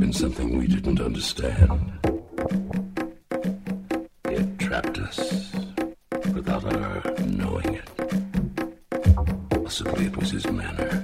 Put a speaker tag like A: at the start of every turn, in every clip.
A: been something we didn't understand. It trapped us without our knowing it. Possibly it was his manner.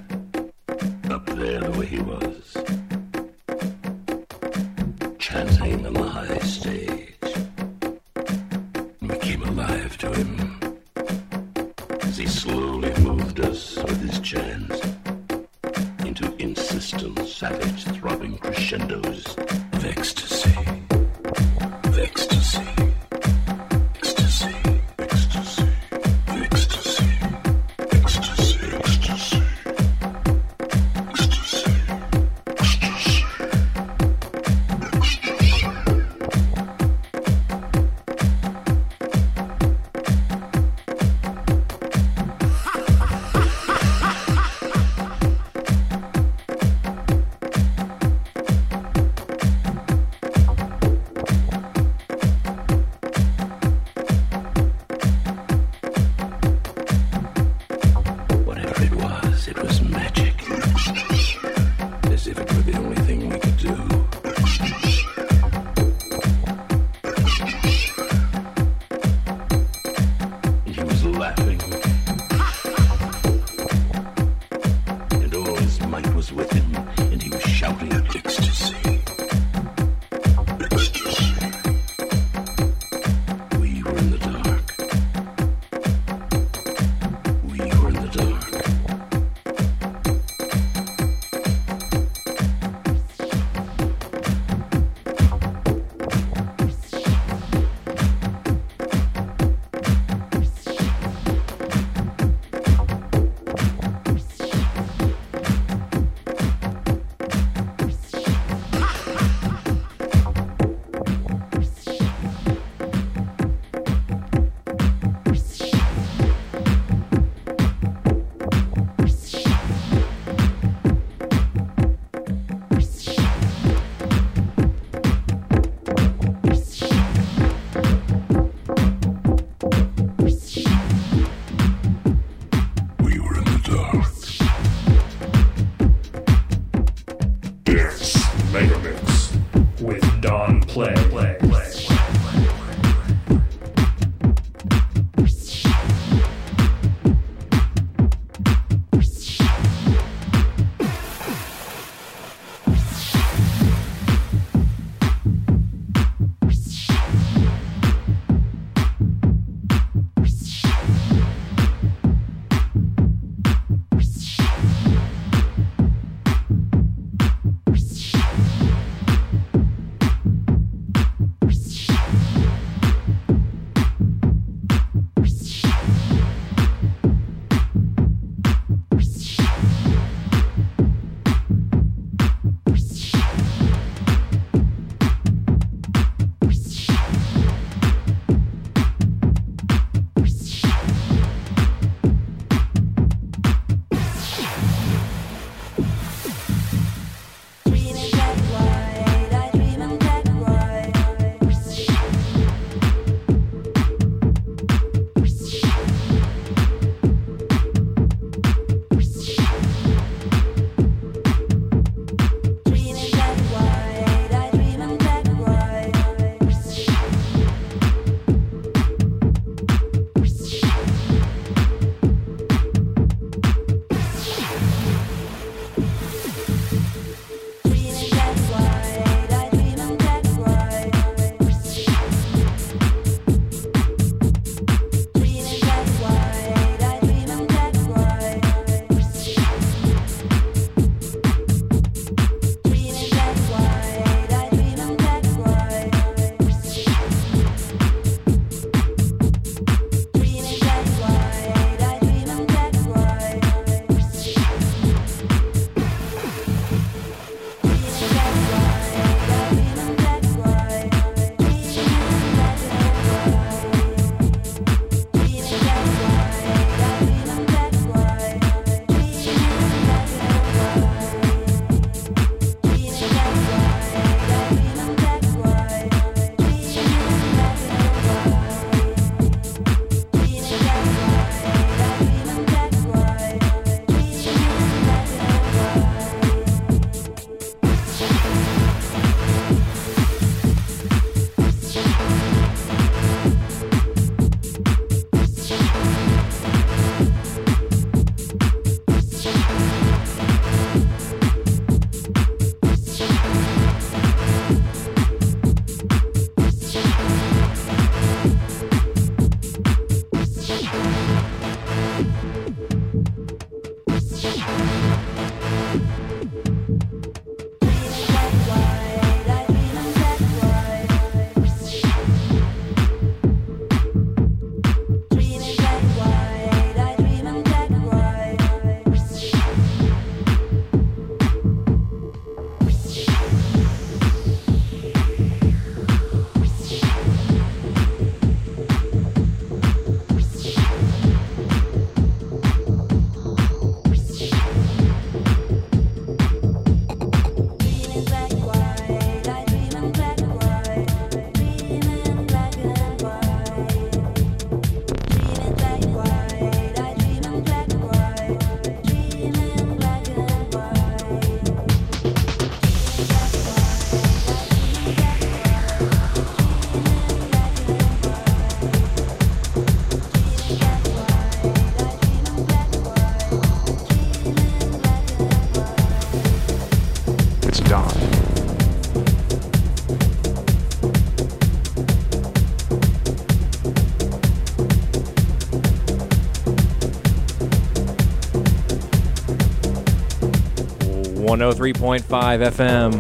B: 103.5 FM,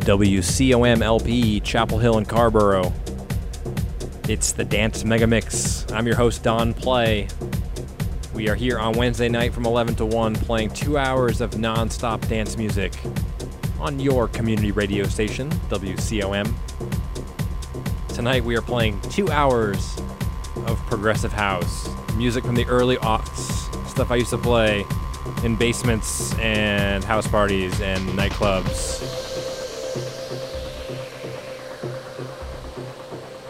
B: WCOM LP, Chapel Hill and Carrboro. It's the Dance Mega Mix. I'm your host, Don Play. We are here on Wednesday night from 11 to 1 playing two hours of non stop dance music on your community radio station, WCOM. Tonight we are playing two hours of progressive house, music from the early aughts, stuff I used to play in basements and house parties and nightclubs.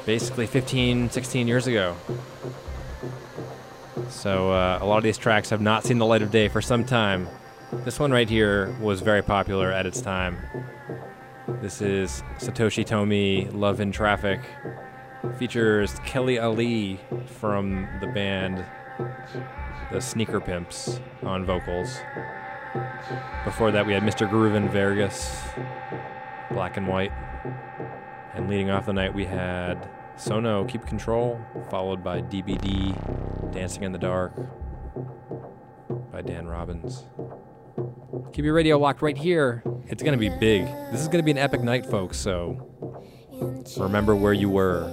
B: Basically 15, 16 years ago. So uh, a lot of these tracks have not seen the light of day for some time. This one right here was very popular at its time. This is Satoshi Tomiie, Love in Traffic. Features Kelly Ali from the band The Sneaker Pimps on vocals. Before that, we had Mr. Grooven Vargas, Black and White. And leading off the night, we had Sono, Keep Control, followed by DBD, Dancing in the Dark, by Dan Robbins. Keep your radio locked right here. It's going to be big. This is going to be an epic night, folks, so remember where you were.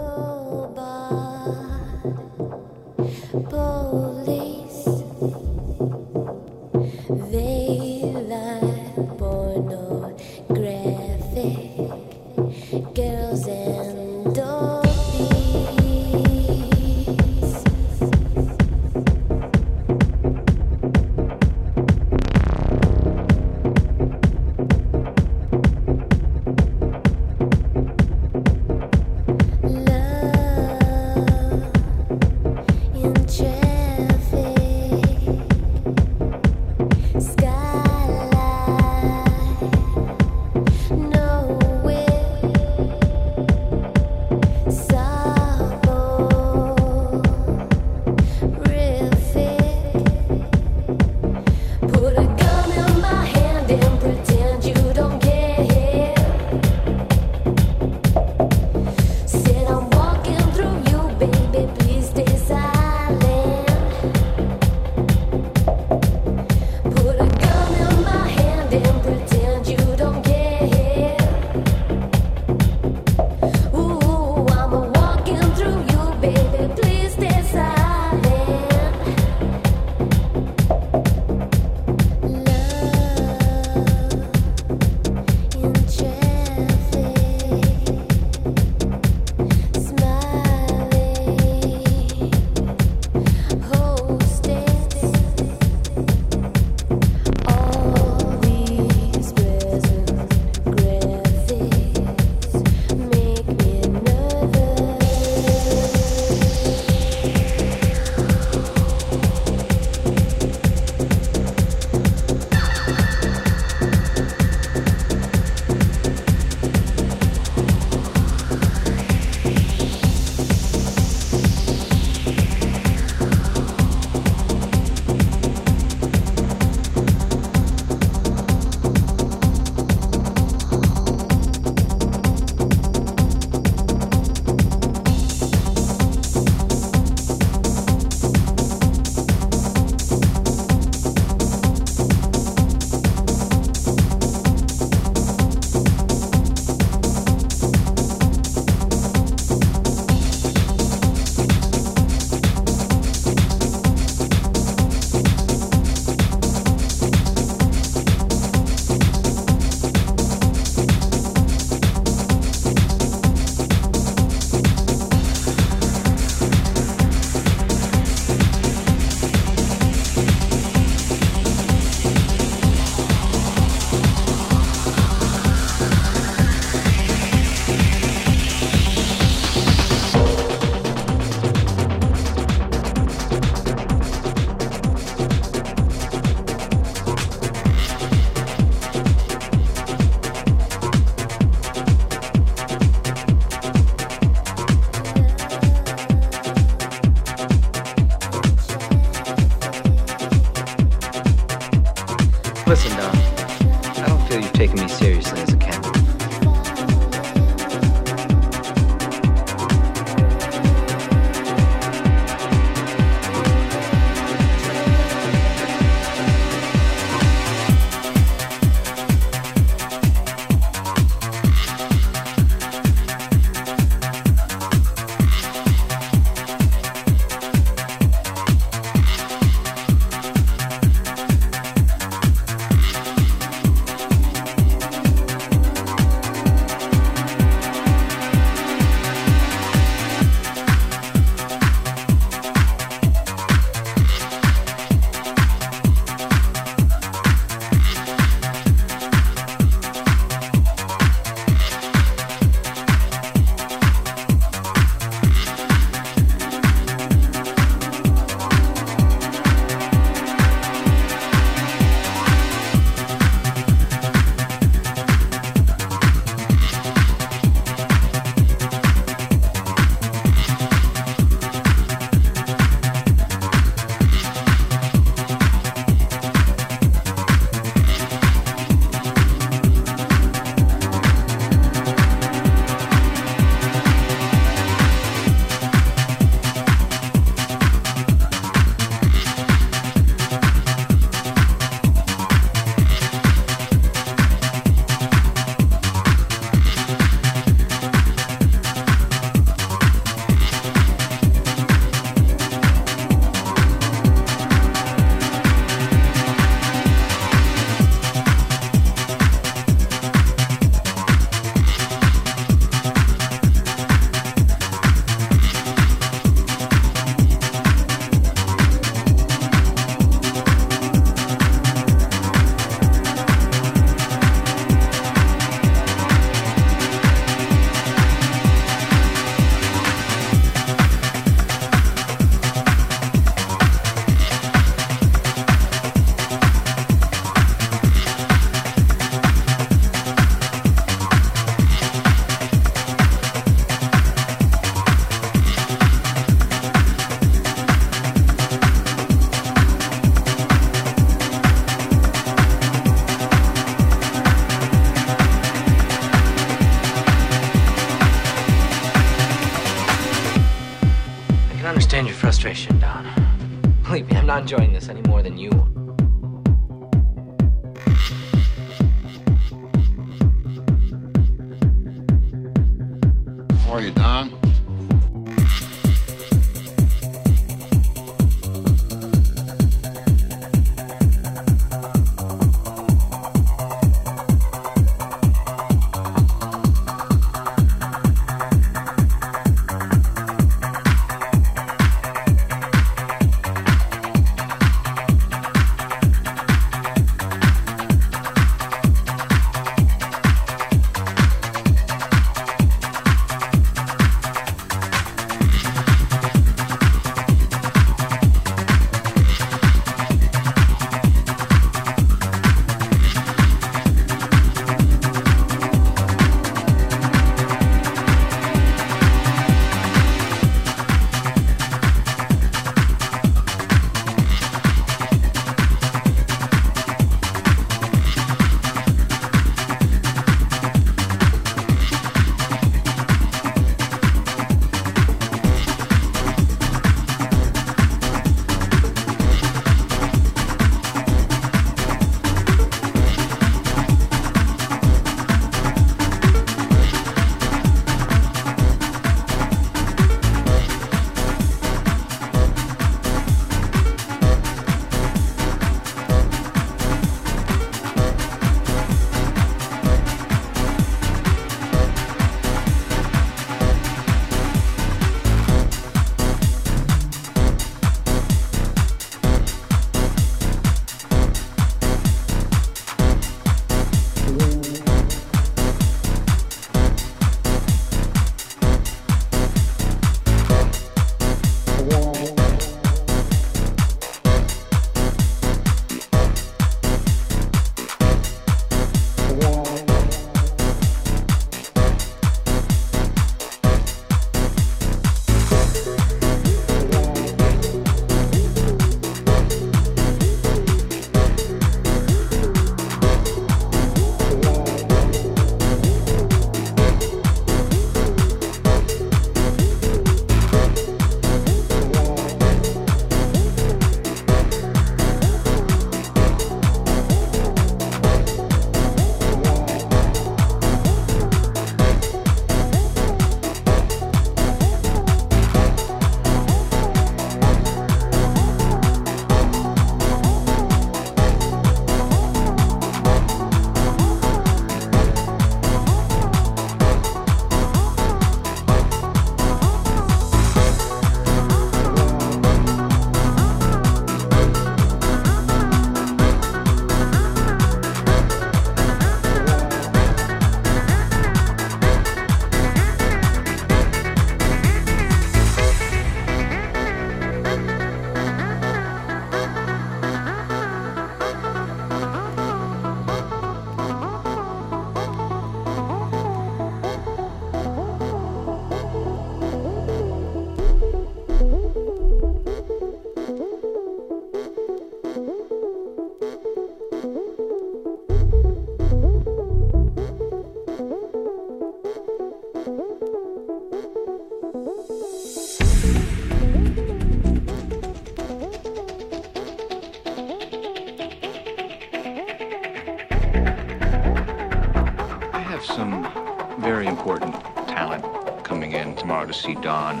C: See Don.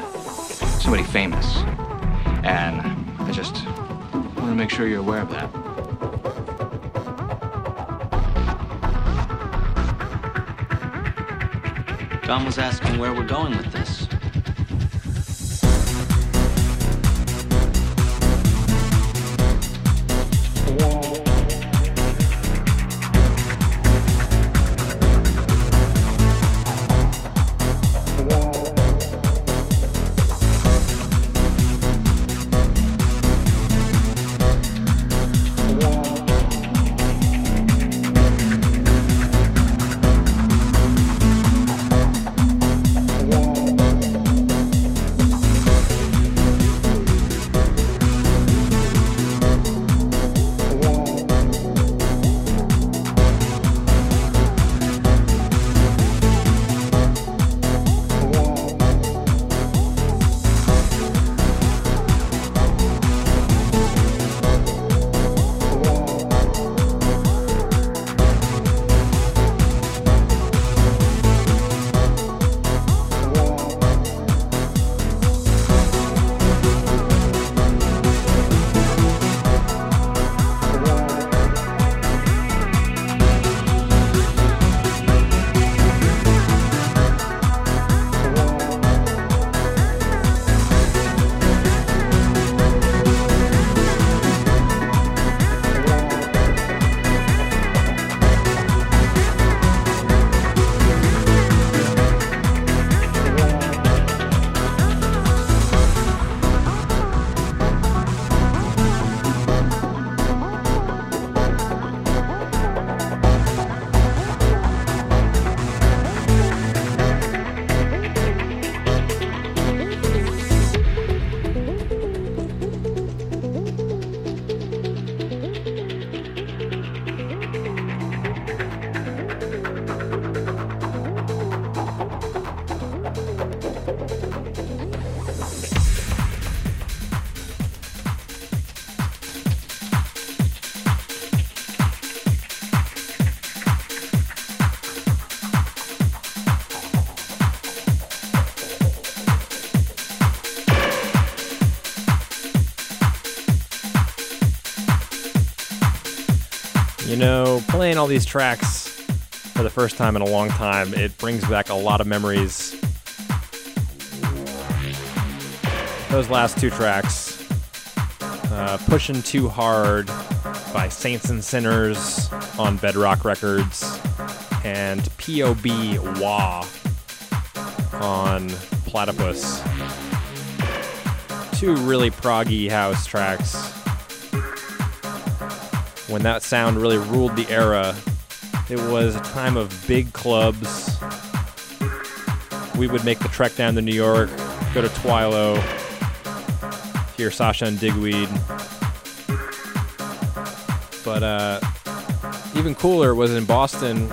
C: Somebody famous. And I just want to make sure you're aware of that.
D: Don was asking where we're going with this.
B: Playing all these tracks for the first time in a long time, it brings back a lot of memories. Those last two tracks, uh, Pushing Too Hard by Saints and Sinners on Bedrock Records, and POB Wah on Platypus. Two really proggy house tracks. When that sound really ruled the era, it was a time of big clubs. We would make the trek down to New York, go to Twilo, hear Sasha and Digweed. But uh, even cooler was in Boston.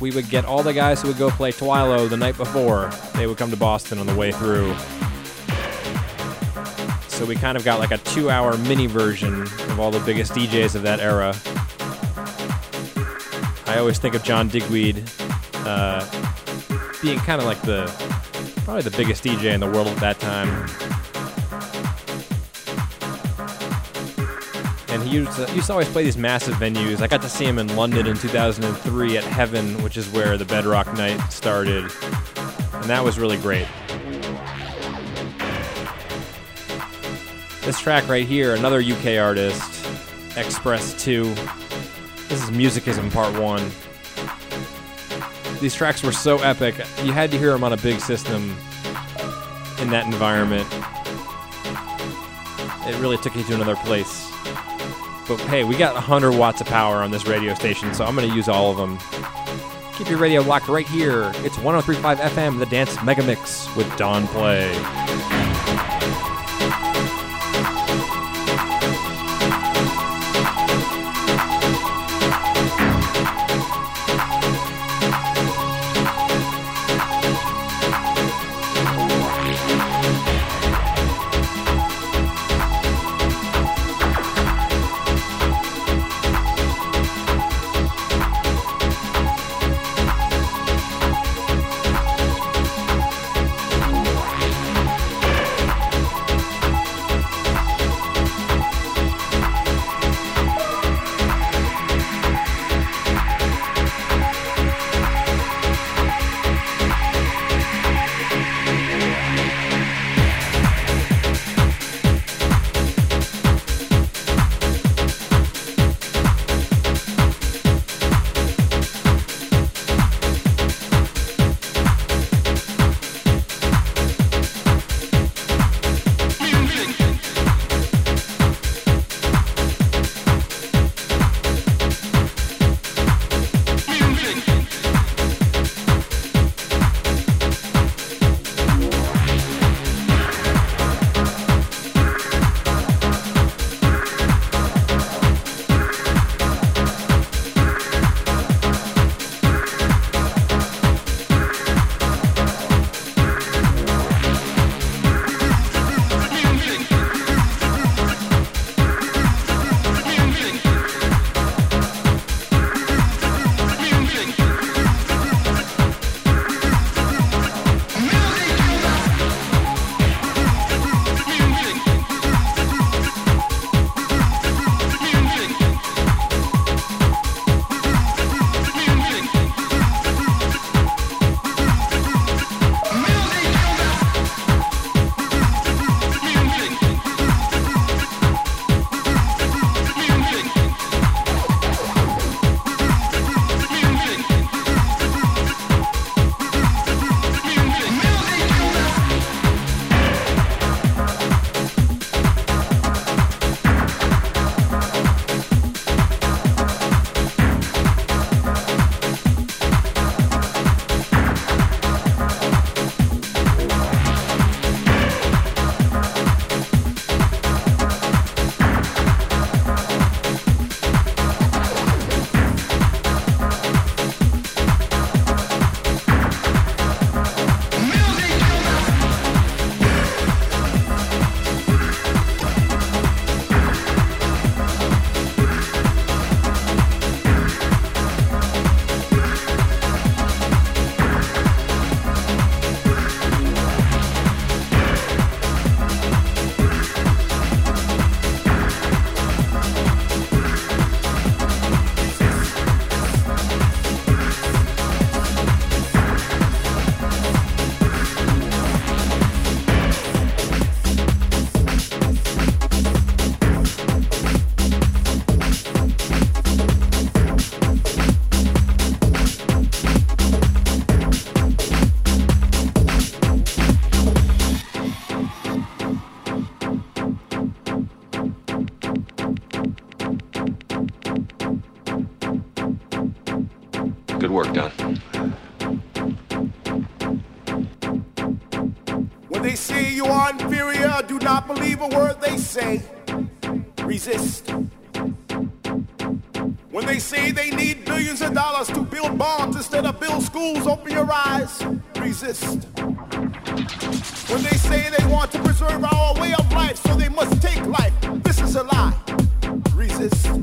B: We would get all the guys who would go play Twilo the night before. They would come to Boston on the way through. So we kind of got like a two hour mini version of all the biggest DJs of that era. I always think of John Digweed uh, being kind of like the probably the biggest DJ in the world at that time. And he used to, used to always play these massive venues. I got to see him in London in 2003 at Heaven, which is where the Bedrock Night started. And that was really great. This track right here, another UK artist, X-Press 2. This is Muzikizum Part 1. These tracks were so epic, you had to hear them on a big system in that environment. It really took you to another place. But hey, we got 100 watts of power on this radio station, so I'm going to use all of them. Keep your radio locked right here. It's 1035 FM, the Dance Mega Mix with Don Play.
A: Work, Don.
E: When they say you are inferior, do not believe a word they say. Resist. When they say they need billions of dollars to build bombs instead of build schools, open your eyes. Resist. When they say they want to preserve our way of life, so they must take life. This is a lie. Resist.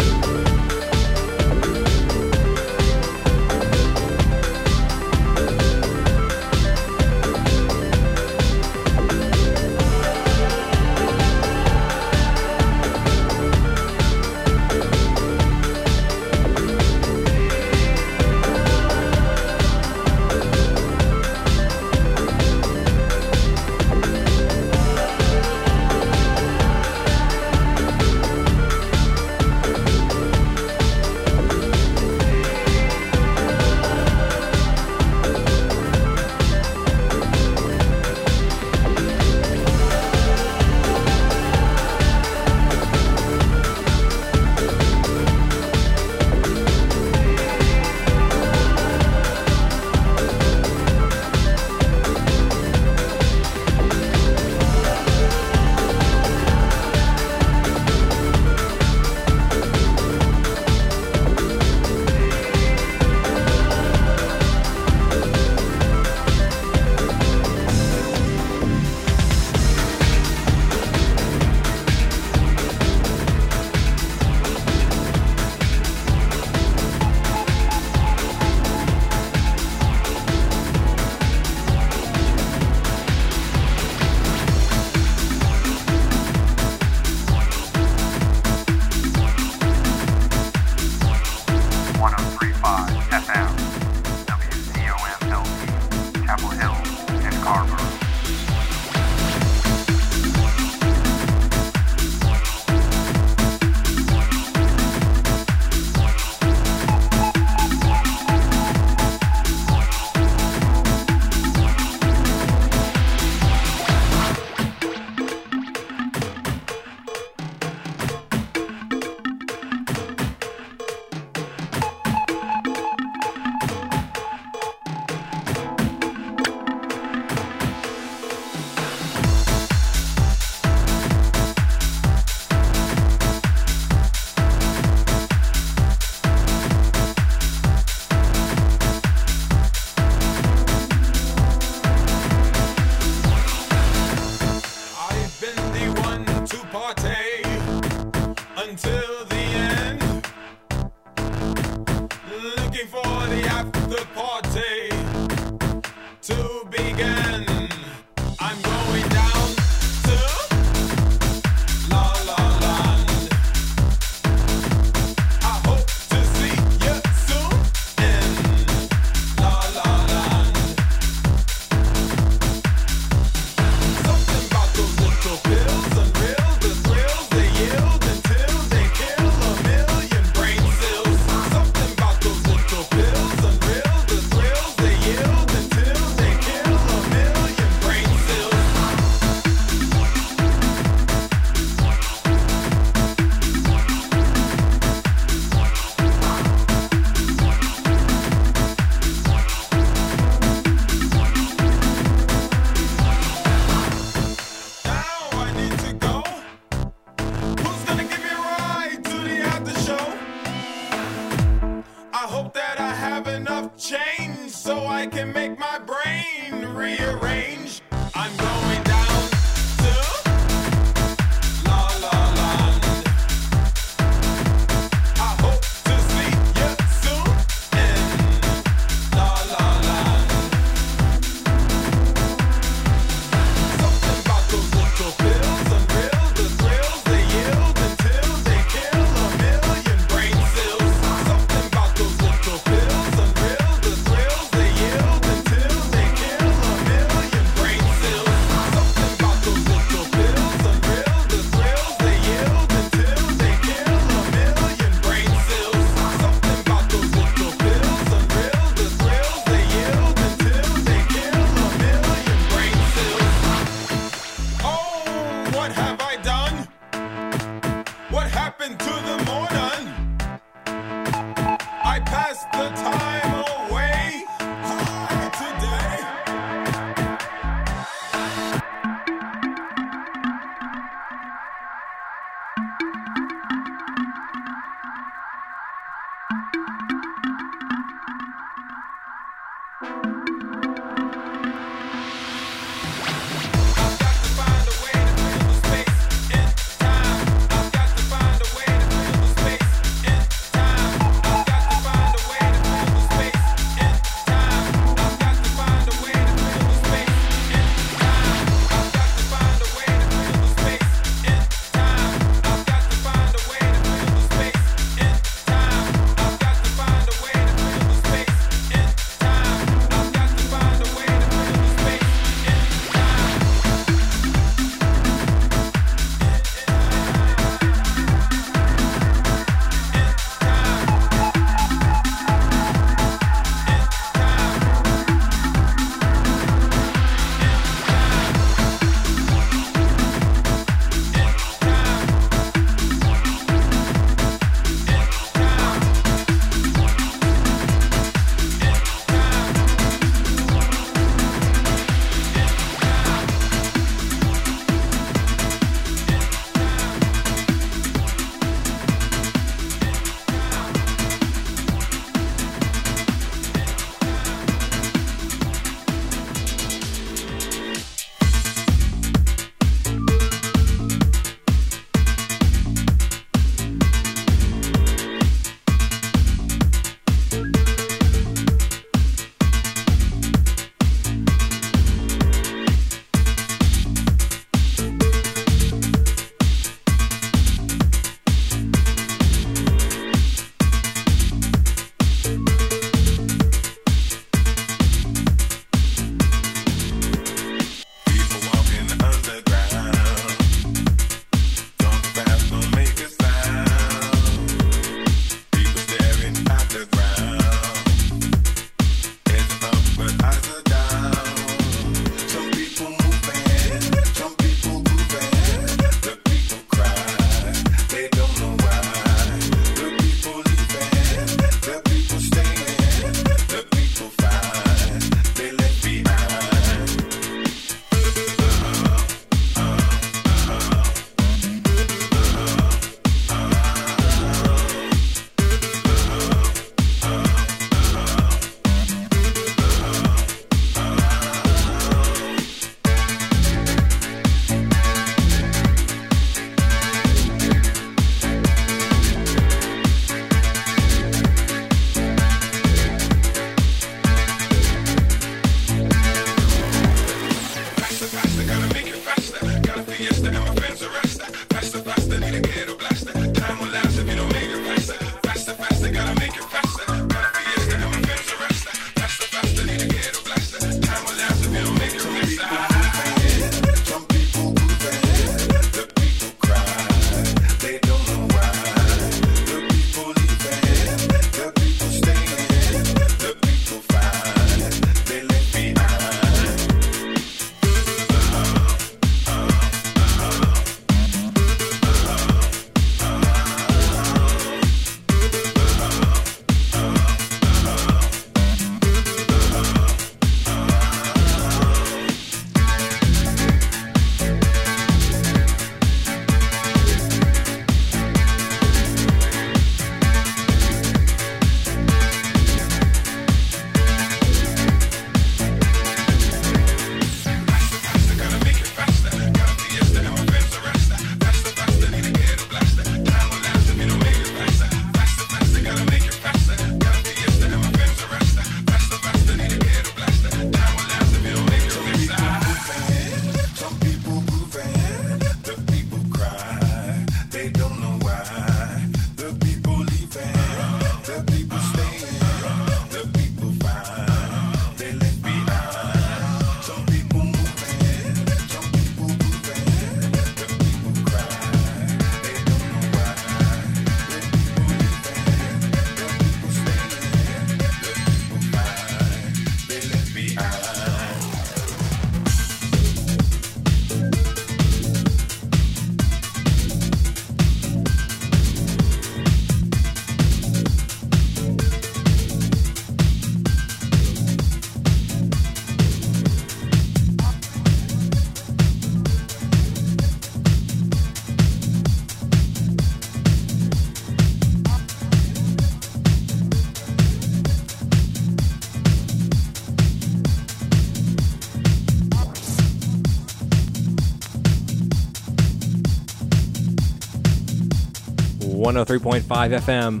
B: 103.5 FM,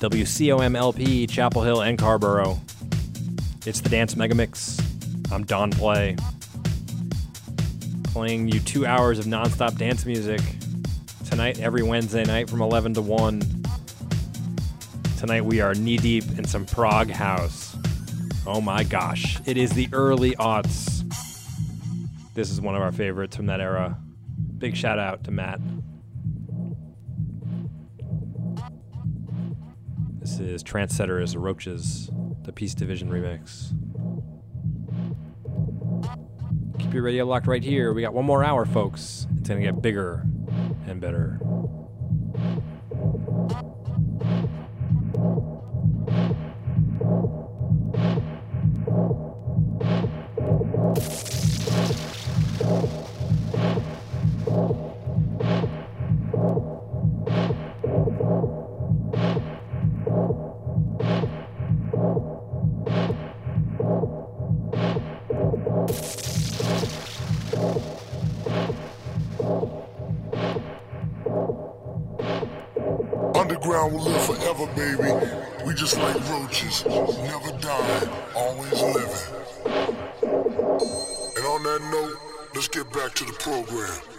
B: WCOM LP, Chapel Hill and Carrboro. It's the Dance Megamix. I'm Don Play. Playing you two hours of nonstop dance music tonight, every Wednesday night from 11 to 1. Tonight we are knee deep in some prog house. Oh my gosh, it is the early aughts. This is one of our favorites from that era. Big shout out to Matt. Is Trancesetters Roaches, the Peace Division remix. Keep your radio locked right here. We got one more hour, folks. It's going to get bigger and better.
F: Roaches, never dying, always living. And on that note, let's get back to the program.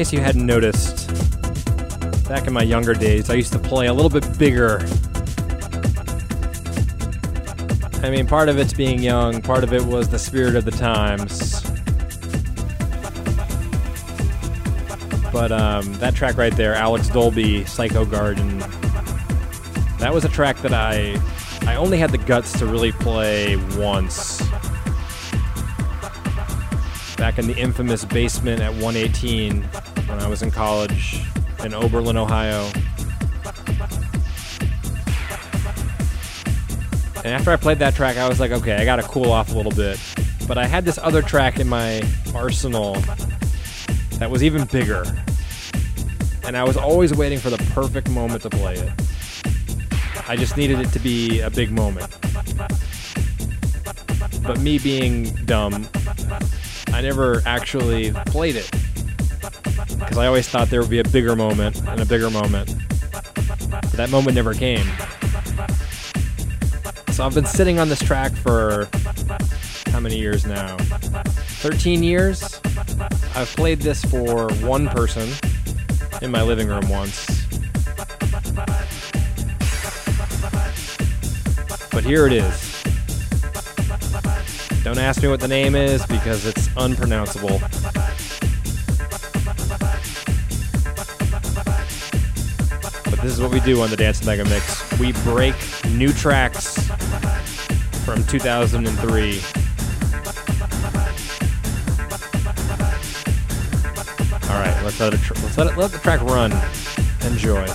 B: Case you hadn't noticed, back in my younger days, I used to play a little bit bigger. I mean, part of it's being young, part of it was the spirit of the times. But um, that track right there, Alex Dolby, Psycho Garden, that was a track that I I only had the guts to really play once. Back in the infamous basement at 118 when I was in college in Oberlin, Ohio. And after I played that track, I was like, okay, I gotta cool off a little bit. But I had this other track in my arsenal that was even bigger. And I was always waiting for the perfect moment to play it. I just needed it to be a big moment. But me being dumb, I never actually played it. Because I always thought there would be a bigger moment and a bigger moment. But that moment never came. So I've been sitting on this track for how many years now? 13 years? I've played this for one person in my living room once. But here it is. Don't ask me what the name is because it's unpronounceable. This is what we do on the Dance Mega Mix. We break new tracks from 2003. All right, let's let it let's let it let the track run. Enjoy.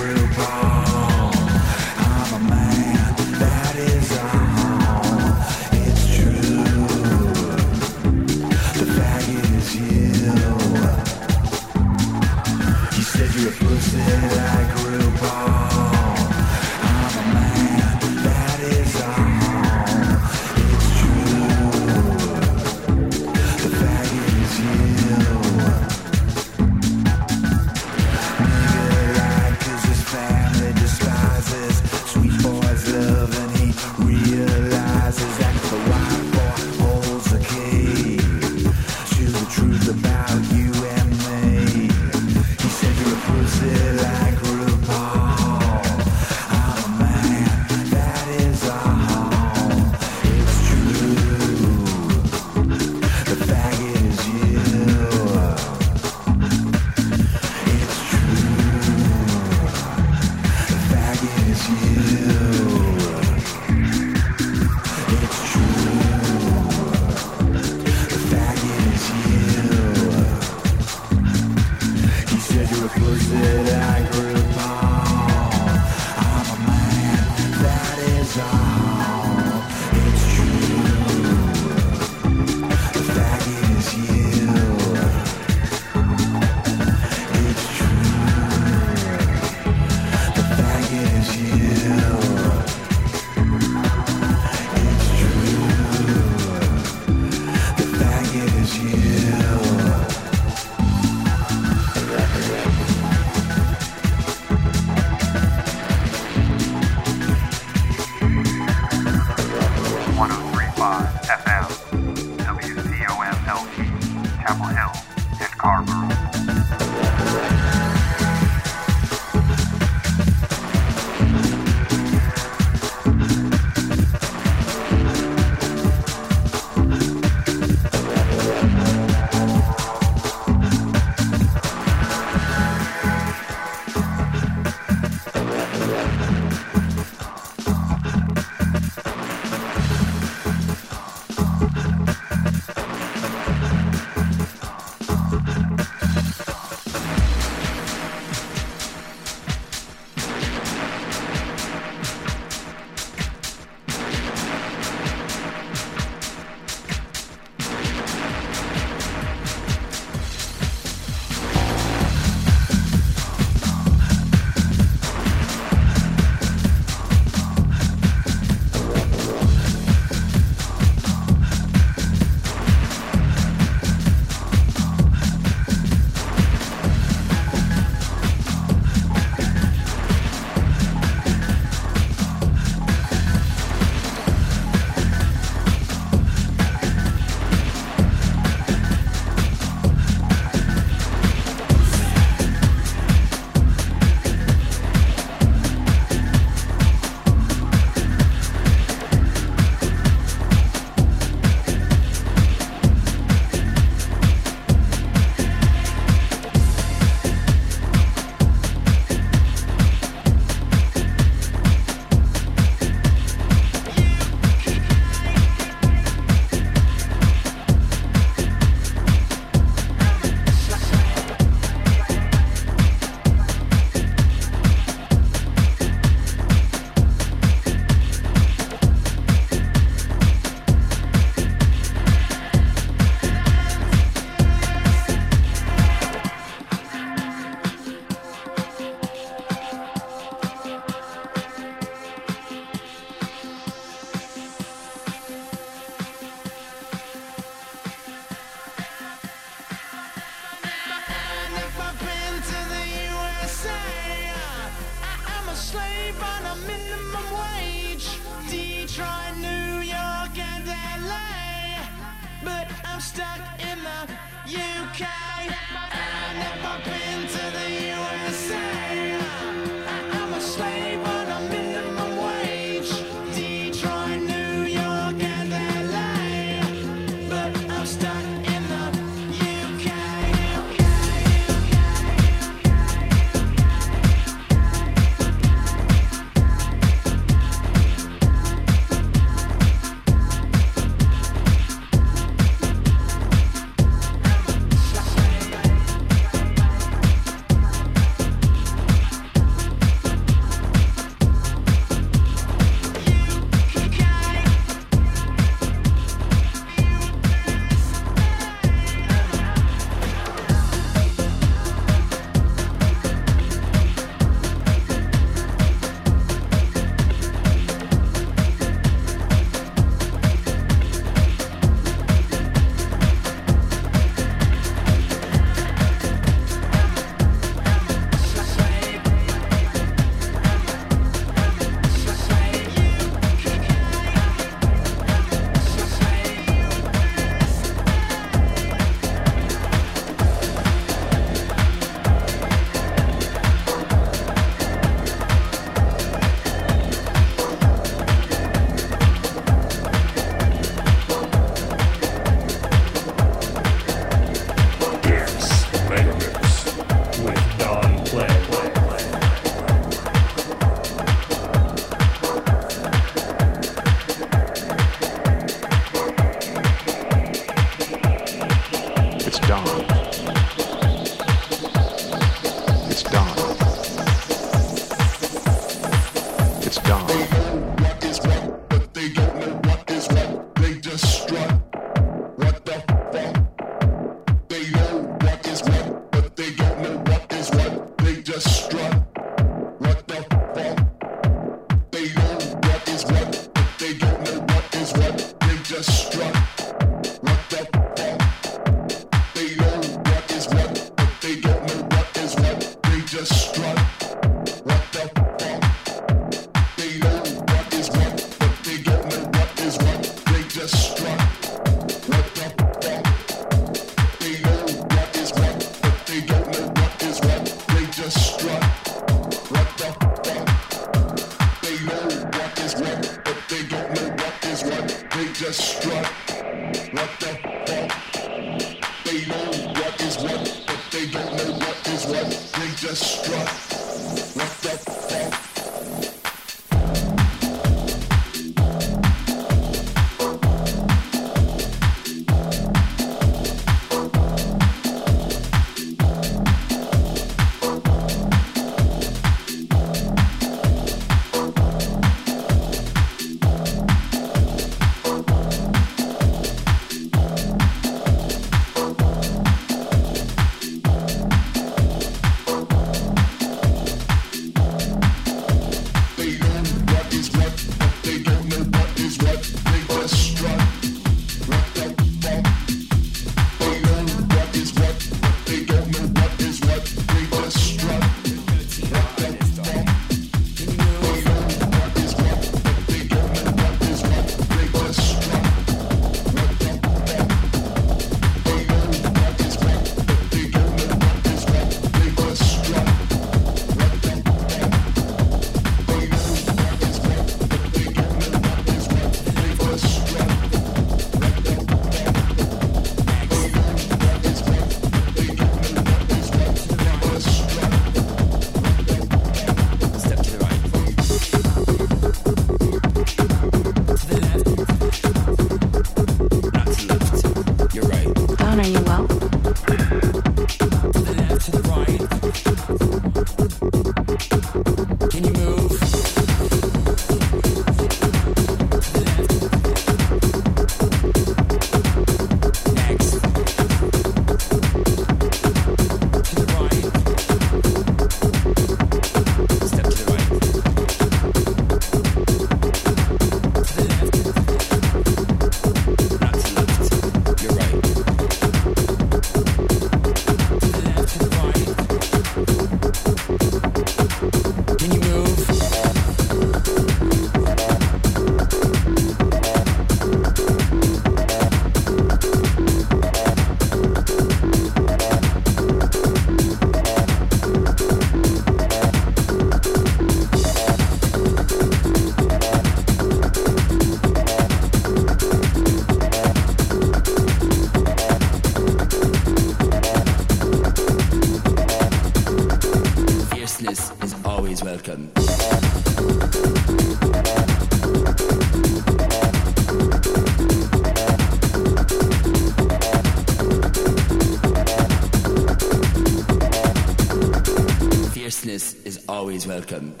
G: Always welcome.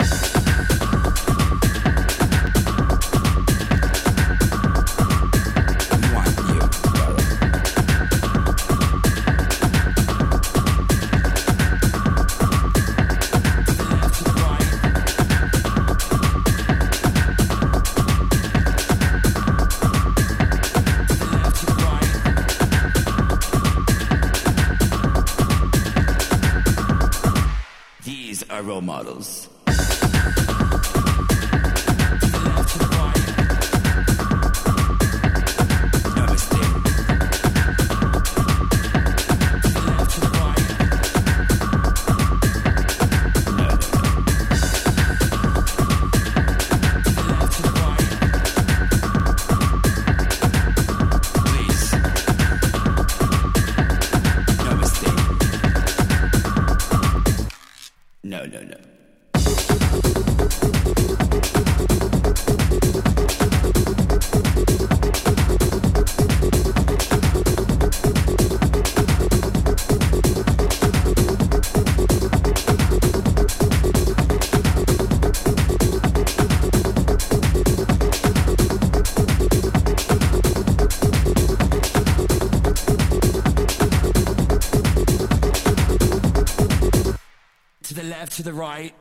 G: To the right.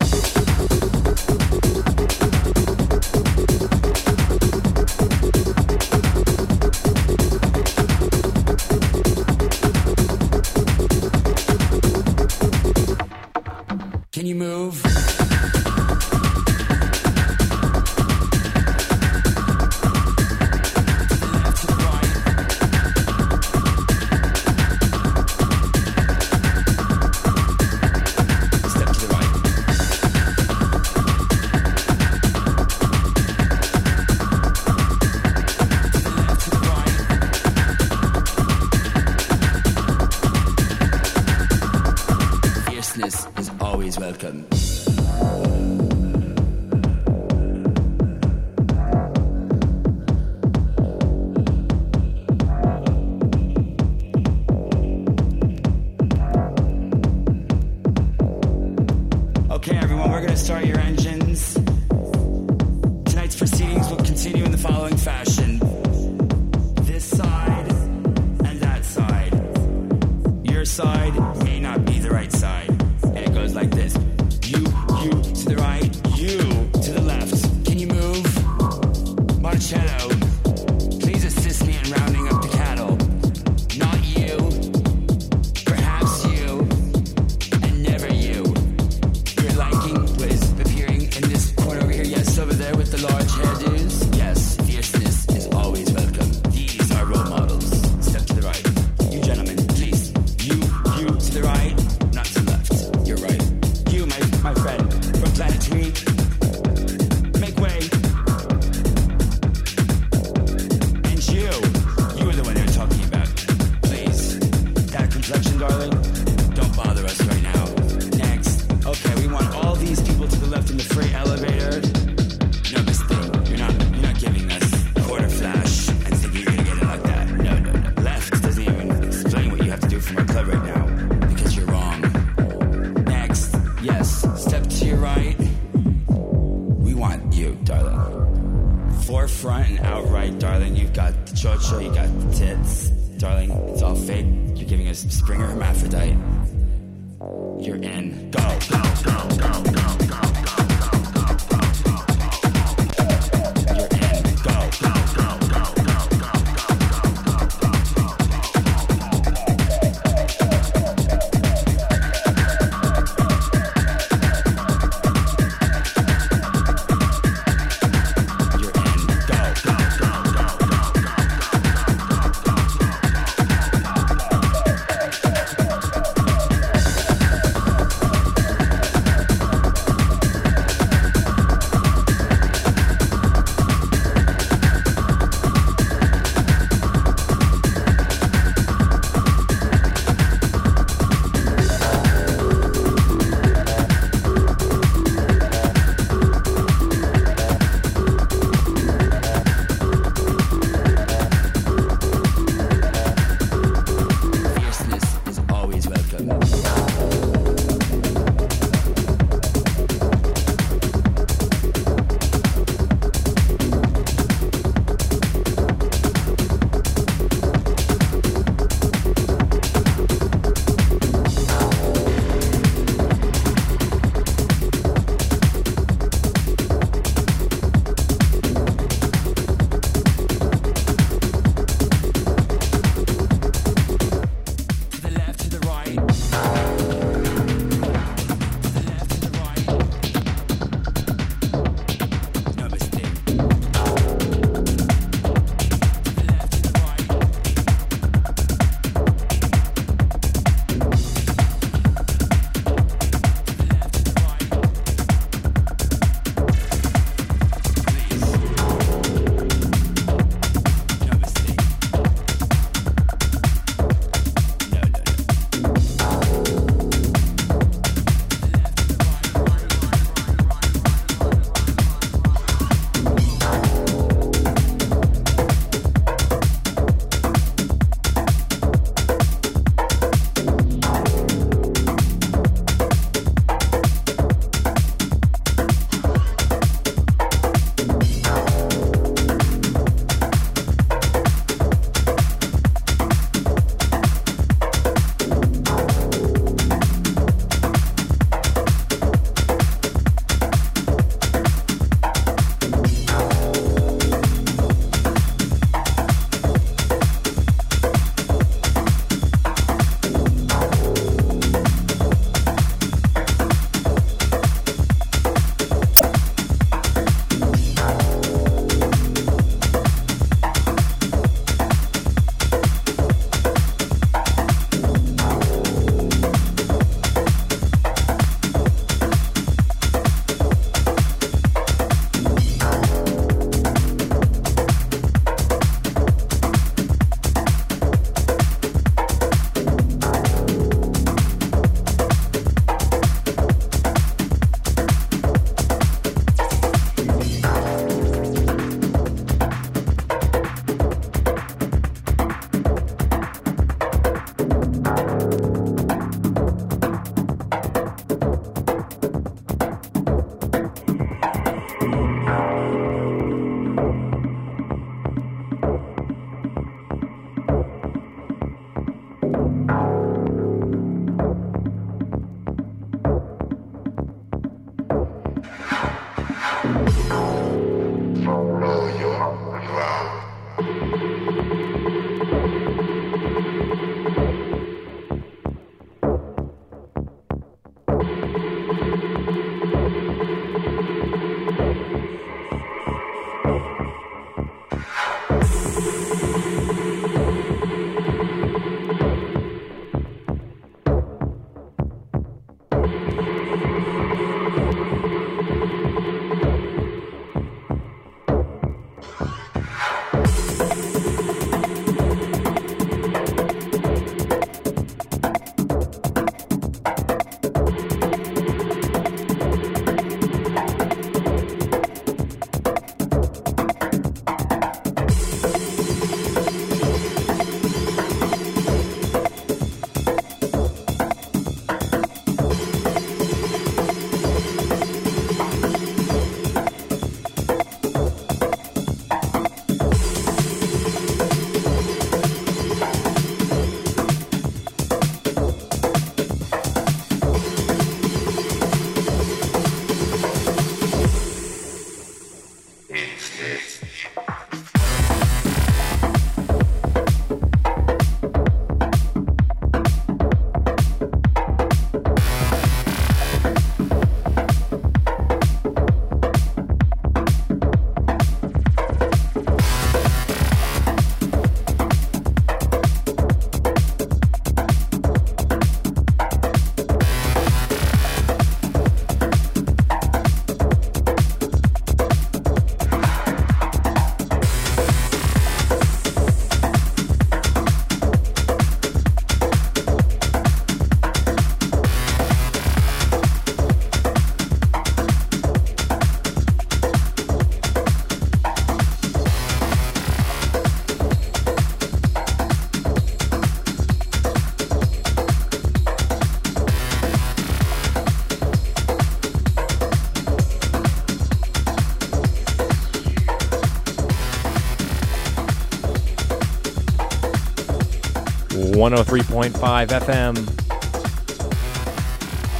B: 103.5 FM,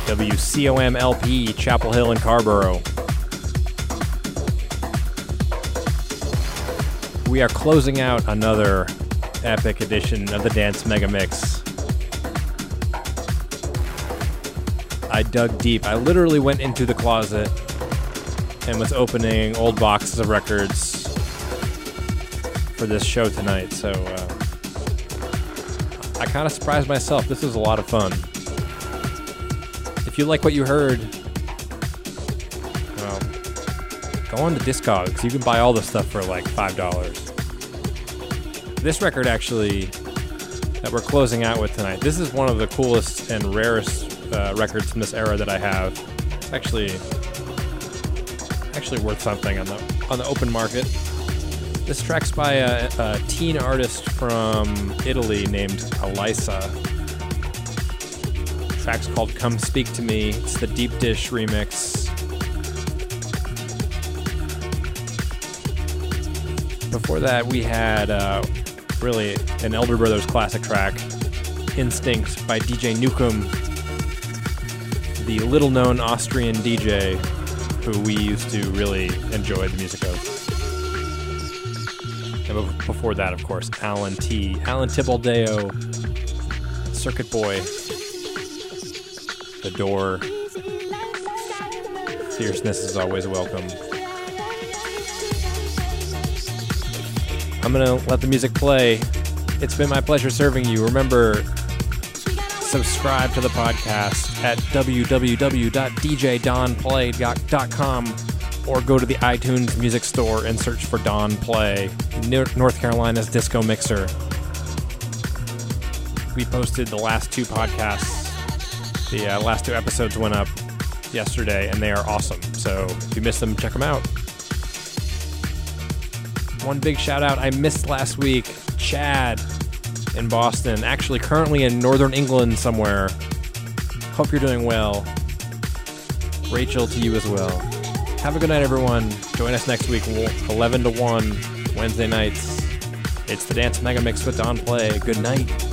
B: WCOM LP, Chapel Hill and Carrboro. We are closing out another epic edition of the Dance Mega Mix. I dug deep. I literally went into the closet and was opening old boxes of records for this show tonight. So uh, kind of surprised myself. This was a lot of fun. If you like what you heard, well, go on to Discogs. You can buy all this stuff for like five dollars. This record actually that we're closing out with tonight. This is one of the coolest and rarest uh, records from this era that I have. It's actually actually worth something on the on the open market. This track's by a, a teen artist from Italy named Elisa. Track's called "Come Speak to Me." It's the Deep Dish remix. Before that, we had uh, really an Elder Brothers classic track, "Instinct" by DJ Nukem, the little-known Austrian DJ who we used to really enjoy the music of. Before that, of course, Alan T. Alan Tibaldeo, Circuit Boy, The Door. Seriousness is always welcome. I'm gonna let the music play. It's been my pleasure serving you. Remember, subscribe to the podcast at www.djdonplay.com or go to the iTunes Music Store and search for Don Play, North Carolina's disco mixer. We posted the last two podcasts. The uh, last two episodes went up yesterday, and they are awesome. So if you missed them, check them out. One big shout out I missed last week Chad in Boston, actually, currently in northern England somewhere. Hope you're doing well. Rachel, to you as well. Have a good night, everyone. Join us next week, 11 to 1, Wednesday nights. It's the Dance Mega Mix with Don Play. Good night.